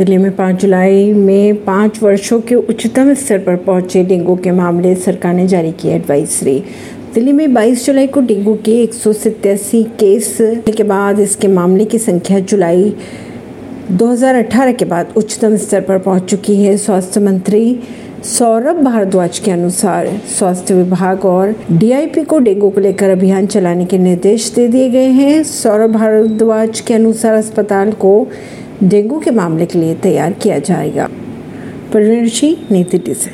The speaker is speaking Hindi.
दिल्ली में 5 जुलाई में पाँच वर्षों के उच्चतम स्तर पर पहुँचे डेंगू के मामले, सरकार ने जारी की एडवाइजरी। दिल्ली में 22 जुलाई को डेंगू के एक केस, के बाद इसके मामले की संख्या जुलाई 2018 के बाद उच्चतम स्तर पर पहुँच चुकी है स्वास्थ्य मंत्री सौरभ भारद्वाज के अनुसार। स्वास्थ्य विभाग और डीआईपी को डेंगू को लेकर अभियान चलाने के निर्देश दे दिए गए हैं। सौरभ भारद्वाज के अनुसार अस्पताल को डेंगू के मामले के लिए तैयार किया जाएगा। परवीन सिंह, नई दिल्ली से।